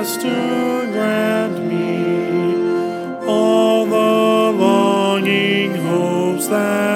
Master, grant me all the longing hopes that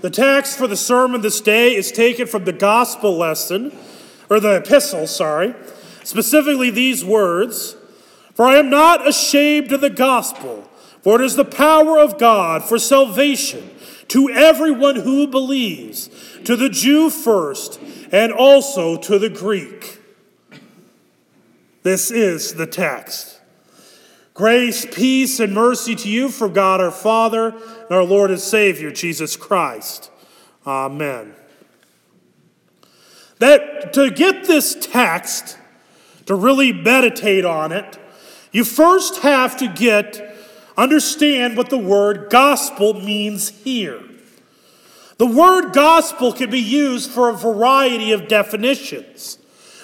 The text for the sermon this day is taken from the gospel lesson, or the epistle, sorry, specifically these words For I am not ashamed of the gospel, for it is the power of God for salvation to everyone who believes, to the Jew first, and also to the Greek. This is the text. Grace, peace, and mercy to you from God our Father and our Lord and Savior, Jesus Christ. Amen. That to get this text, to really meditate on it, you first have to get understand what the word gospel means here. The word gospel can be used for a variety of definitions.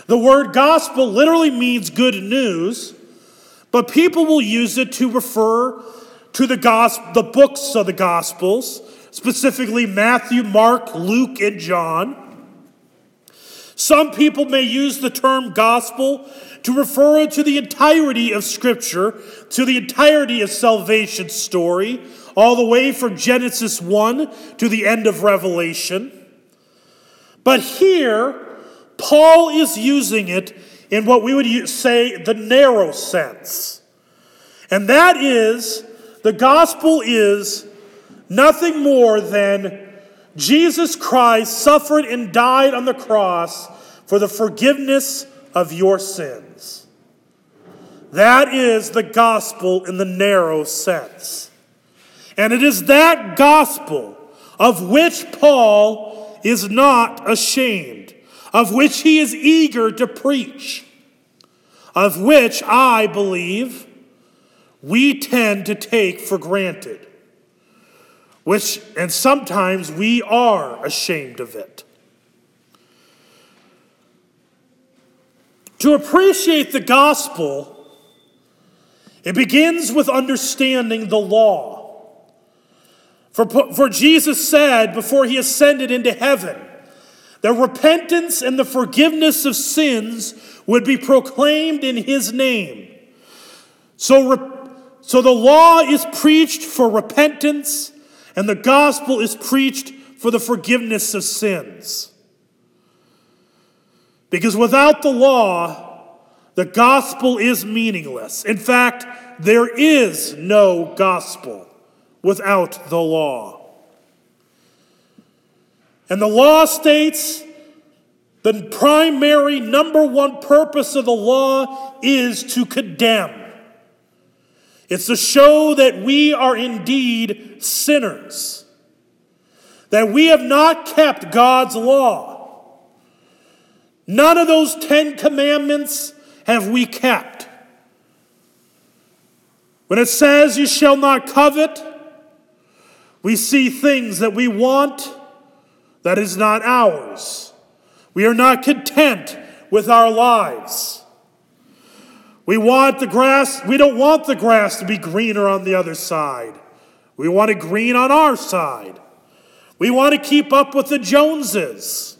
The word gospel literally means good news, but people will use it to refer to the gospel, the books of the gospels, specifically Matthew, Mark, Luke, and John. Some people may use the term gospel to refer to the entirety of Scripture, to the entirety of salvation story, all the way from Genesis 1 to the end of Revelation. But here, Paul is using it in what we would say the narrow sense. And that is the gospel is nothing more than Jesus Christ suffered and died on the cross for the forgiveness of your sins. That is the gospel in the narrow sense. And it is that gospel of which Paul is not ashamed, of which he is eager to preach, of which I believe we tend to take for granted which, and sometimes we are ashamed of it. To appreciate the gospel, it begins with understanding the law. For, for Jesus said before he ascended into heaven that repentance and the forgiveness of sins would be proclaimed in his name. So, so the law is preached for repentance and the gospel is preached for the forgiveness of sins. Because without the law, the gospel is meaningless. In fact, there is no gospel without the law. And the law states the primary number one purpose of the law is to condemn. It's to show that we are indeed sinners, that we have not kept God's law. None of those Ten Commandments have we kept. When it says, You shall not covet, we see things that we want that is not ours. We are not content with our lives. We want the grass, we don't want the grass to be greener on the other side. We want it green on our side. We want to keep up with the Joneses.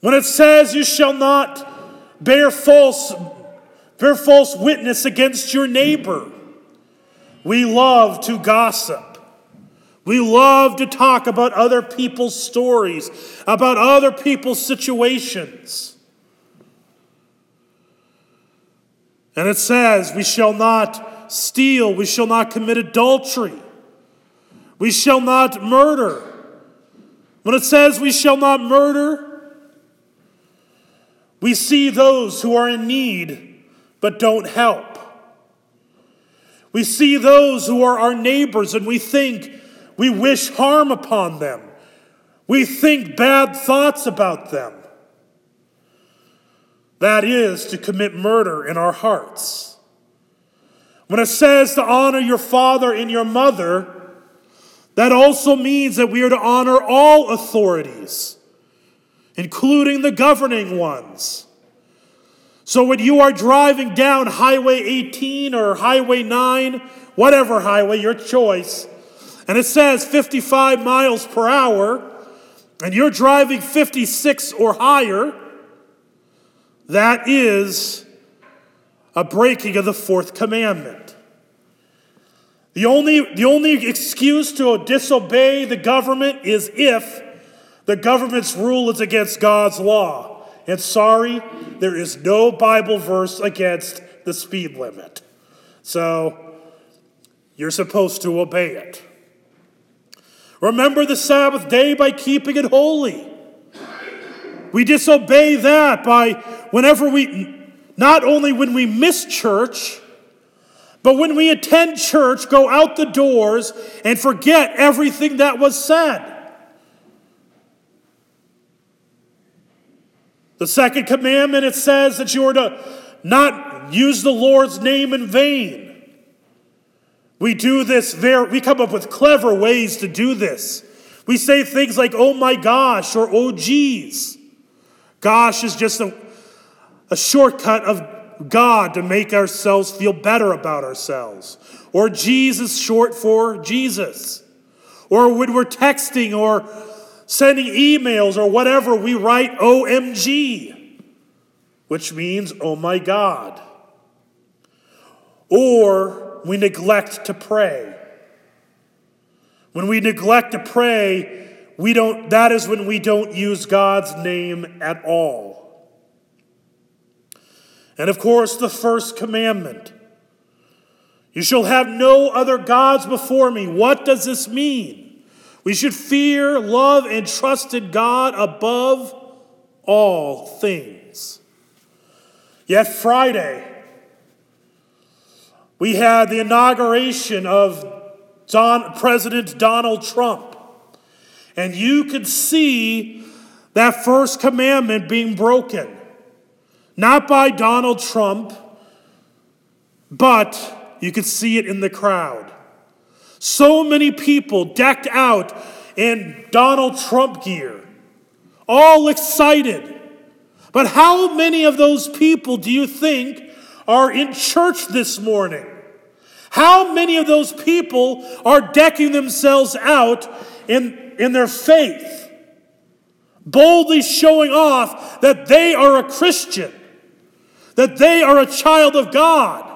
When it says you shall not bear false bear false witness against your neighbor, we love to gossip. We love to talk about other people's stories, about other people's situations. And it says, We shall not steal, we shall not commit adultery, we shall not murder. When it says we shall not murder, we see those who are in need but don't help. We see those who are our neighbors and we think we wish harm upon them. We think bad thoughts about them. That is to commit murder in our hearts. When it says to honor your father and your mother, that also means that we are to honor all authorities, including the governing ones. So when you are driving down Highway 18 or Highway 9, whatever highway, your choice, and it says 55 miles per hour, and you're driving 56 or higher, that is a breaking of the fourth commandment. The only, the only excuse to disobey the government is if the government's rule is against God's law. And sorry, there is no Bible verse against the speed limit. So you're supposed to obey it. Remember the Sabbath day by keeping it holy. We disobey that by whenever we, not only when we miss church, but when we attend church, go out the doors and forget everything that was said. The second commandment, it says that you are to not use the Lord's name in vain. We do this very, we come up with clever ways to do this. We say things like, oh my gosh, or oh geez. Gosh is just a, a shortcut of God to make ourselves feel better about ourselves. Or Jesus, short for Jesus. Or when we're texting or sending emails or whatever, we write OMG, which means, oh my God. Or we neglect to pray. When we neglect to pray, we don't, that is when we don't use God's name at all. And of course, the first commandment you shall have no other gods before me. What does this mean? We should fear, love, and trust in God above all things. Yet, Friday, we had the inauguration of Don, President Donald Trump. And you could see that first commandment being broken. Not by Donald Trump, but you could see it in the crowd. So many people decked out in Donald Trump gear, all excited. But how many of those people do you think are in church this morning? How many of those people are decking themselves out in in their faith, boldly showing off that they are a Christian, that they are a child of God.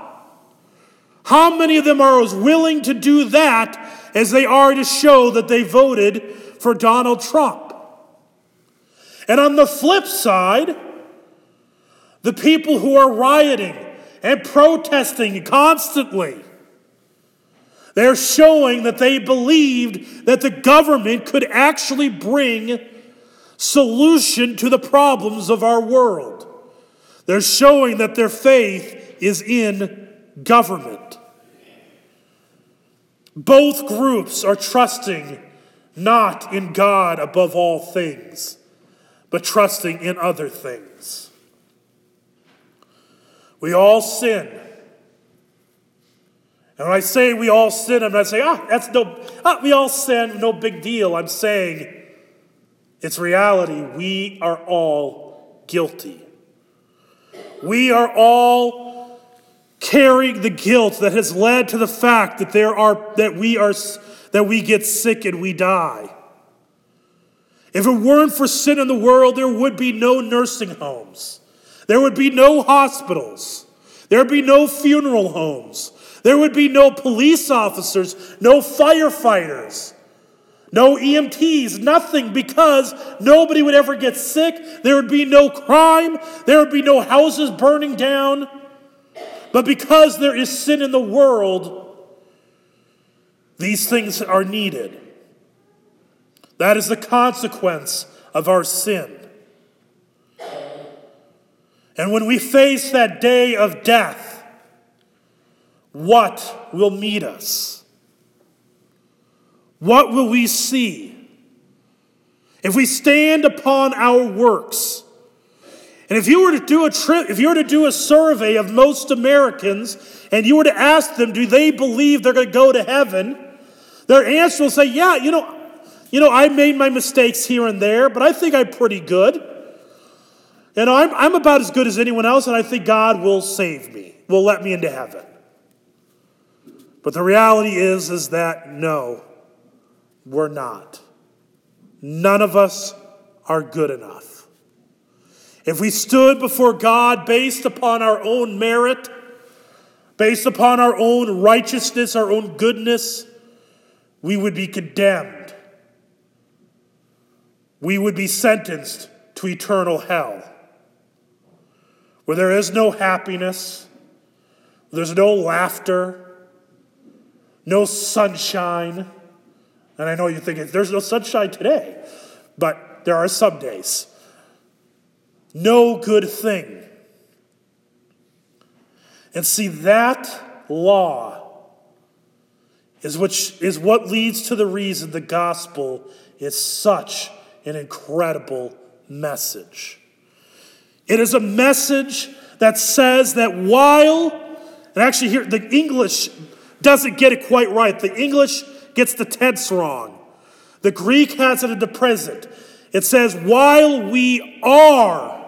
How many of them are as willing to do that as they are to show that they voted for Donald Trump? And on the flip side, the people who are rioting and protesting constantly they're showing that they believed that the government could actually bring solution to the problems of our world. They're showing that their faith is in government. Both groups are trusting not in God above all things, but trusting in other things. We all sin. And when I say we all sin, I'm not saying, ah, that's no, ah, we all sin, no big deal. I'm saying it's reality. We are all guilty. We are all carrying the guilt that has led to the fact that there are that we are that we get sick and we die. If it weren't for sin in the world, there would be no nursing homes. There would be no hospitals. There would be no funeral homes. There would be no police officers, no firefighters. no EMTs, nothing, because nobody would ever get sick. There would be no crime. There would be no houses burning down. But because there is sin in the world, these things are needed. That is the consequence of our sin. And when we face that day of death, what will meet us? What will we see? If we stand upon our works, and if you were to do a trip, if you were to do a survey of most Americans and you were to ask them, do they believe they're going to go to heaven? Their answer will say, yeah, you know, you know, I made my mistakes here and there, but I think I'm pretty good. You know, I'm, I'm about as good as anyone else, and I think God will save me, will let me into heaven. But the reality is, is that no, we're not. None of us are good enough. If we stood before God based upon our own merit, based upon our own righteousness, our own goodness, we would be condemned. We would be sentenced to eternal hell, where there is no happiness, there's no laughter, no sunshine. And I know you're thinking, there's no sunshine today, but there are some days. No good thing. And see, that law is, which, is what leads to the reason the gospel is such an incredible message. It is a message that says that while, and actually, here, the English doesn't get it quite right. The English gets the tense wrong. The Greek has it in the present. It says, while we are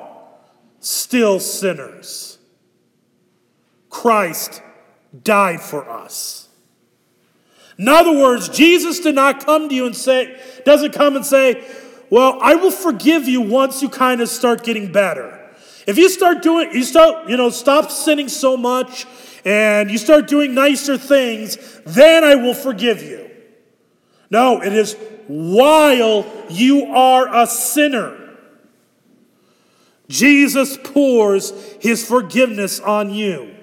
still sinners, Christ died for us. In other words, Jesus did not come to you and say, doesn't come and say, well, I will forgive you once you kind of start getting better. If you start doing, you start, you know, stop sinning so much and you start doing nicer things, then I will forgive you. No, it is while you are a sinner. Jesus pours his forgiveness on you.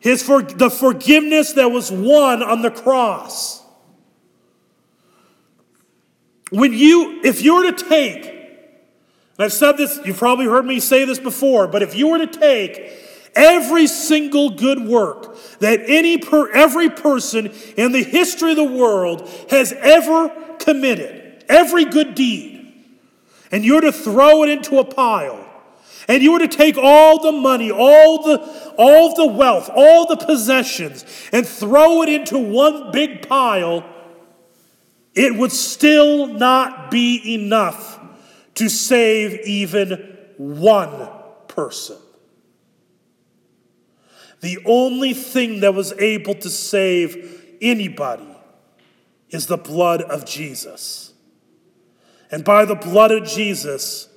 His for, the forgiveness that was won on the cross. When you, if you were to take, and I've said this, you've probably heard me say this before, but if you were to take every single good work that any per, every person in the history of the world has ever committed, every good deed, and you were to throw it into a pile, and you were to take all the money, all the all the wealth, all the possessions, and throw it into one big pile, it would still not be enough to save even one person. The only thing that was able to save anybody is the blood of Jesus. And by the blood of Jesus,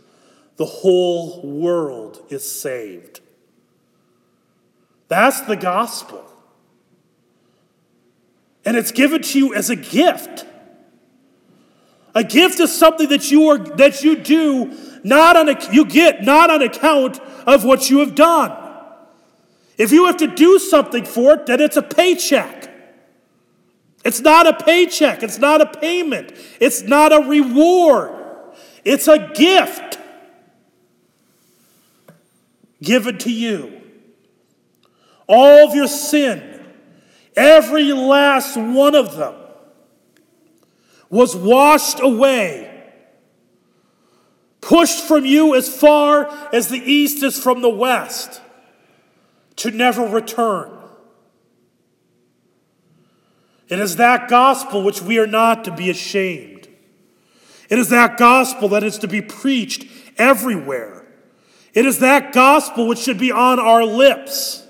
the whole world is saved. That's the gospel. And it's given to you as a gift. A gift is something that you are that you do not on a, you get not on account of what you have done. If you have to do something for it, then it's a paycheck. It's not a paycheck. It's not a payment. It's not a reward. It's a gift given to you. All of your sin, every last one of them, was washed away, pushed from you as far as the east is from the west to never return. It is that gospel which we are not to be ashamed. It is that gospel that is to be preached everywhere. It is that gospel which should be on our lips.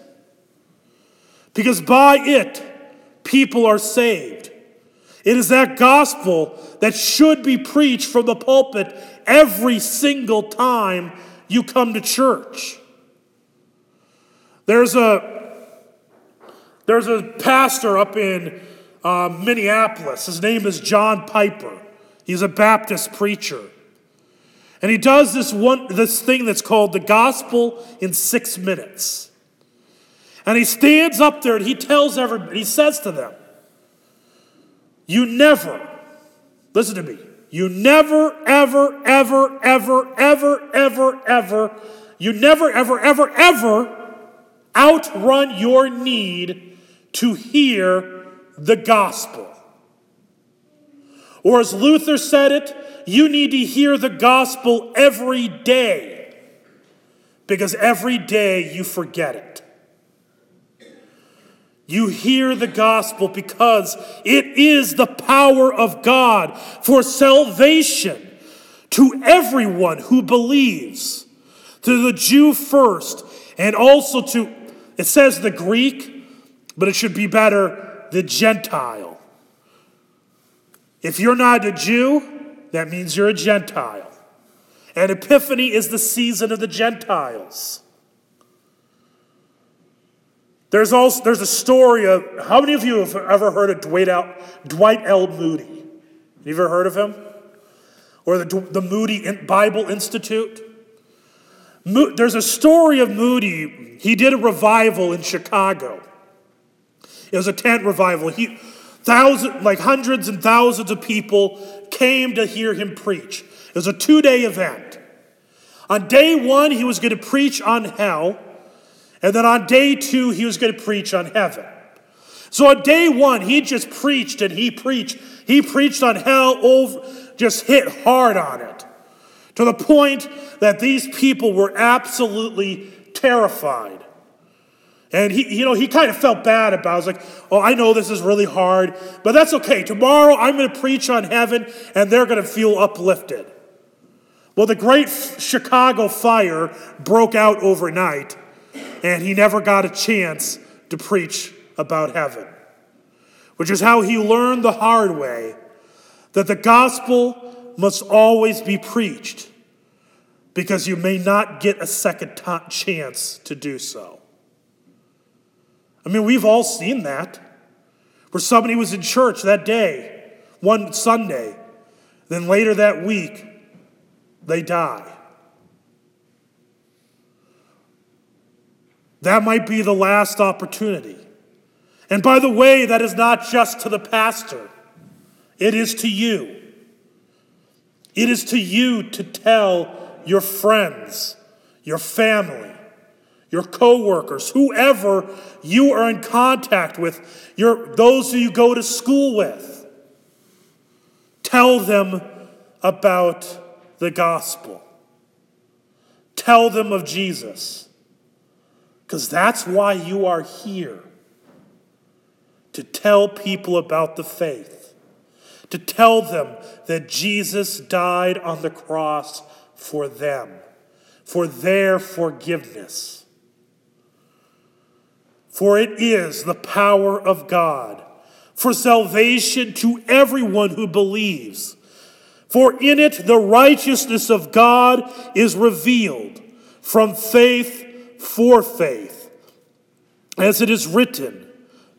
Because by it, people are saved. It is that gospel that should be preached from the pulpit every single time you come to church. There's a, there's a pastor up in, uh, Minneapolis. His name is John Piper. He's a Baptist preacher. And he does this one this thing that's called the gospel in 6 minutes. And he stands up there and he tells everybody, he says to them, You never, listen to me, you never, ever, ever, ever, ever, ever, ever, you never, ever, ever, ever outrun your need to hear the gospel. Or as Luther said it, you need to hear the gospel every day because every day you forget it. You hear the gospel because it is the power of God for salvation to everyone who believes, to the Jew first, and also to, it says the Greek, but it should be better, the Gentile. If you're not a Jew, that means you're a Gentile. And Epiphany is the season of the Gentiles. There's also there's a story of how many of you have ever heard of Dwight L. Dwight L. Moody? You ever heard of him? Or the, the Moody Bible Institute? There's a story of Moody. He did a revival in Chicago. It was a tent revival. He, thousand, like hundreds and thousands of people came to hear him preach. It was a two day event. On day one, he was going to preach on hell. And then on day two, he was going to preach on heaven. So on day one, he just preached and he preached. He preached on hell, over, just hit hard on it. To the point that these people were absolutely terrified. And he, you know, he kind of felt bad about it. I was like, oh, I know this is really hard, but that's okay. Tomorrow I'm going to preach on heaven and they're going to feel uplifted. Well, the great Chicago fire broke out overnight and he never got a chance to preach about heaven, which is how he learned the hard way that the gospel must always be preached because you may not get a second t- chance to do so. I mean, we've all seen that. Where somebody was in church that day, one Sunday, then later that week, they die. That might be the last opportunity. And by the way, that is not just to the pastor, it is to you. It is to you to tell your friends, your family, your coworkers, whoever you are in contact with, your, those who you go to school with. Tell them about the gospel. Tell them of Jesus. Because that's why you are here to tell people about the faith, to tell them that Jesus died on the cross for them, for their forgiveness. For it is the power of God for salvation to everyone who believes. For in it the righteousness of God is revealed from faith for faith. As it is written,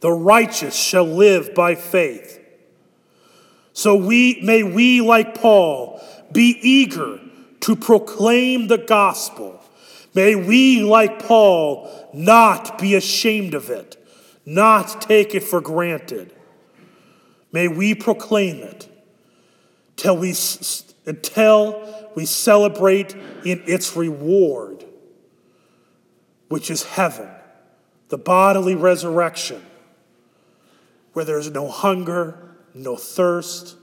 the righteous shall live by faith. So we may we like Paul be eager to proclaim the gospel. May we like Paul not be ashamed of it, not take it for granted. May we proclaim it till we until we celebrate in its reward which is heaven, the bodily resurrection, where there's no hunger, no thirst,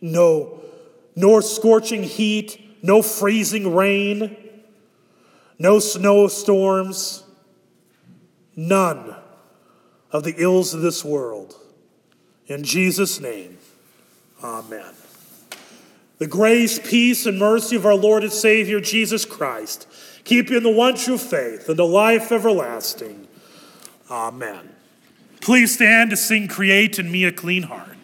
no nor scorching heat, no freezing rain, no snowstorms, none of the ills of this world. In Jesus' name, amen. The grace, peace, and mercy of our Lord and Savior Jesus Christ keep you in the one true faith and the life everlasting. Amen. Please stand to sing Create in Me a Clean Heart.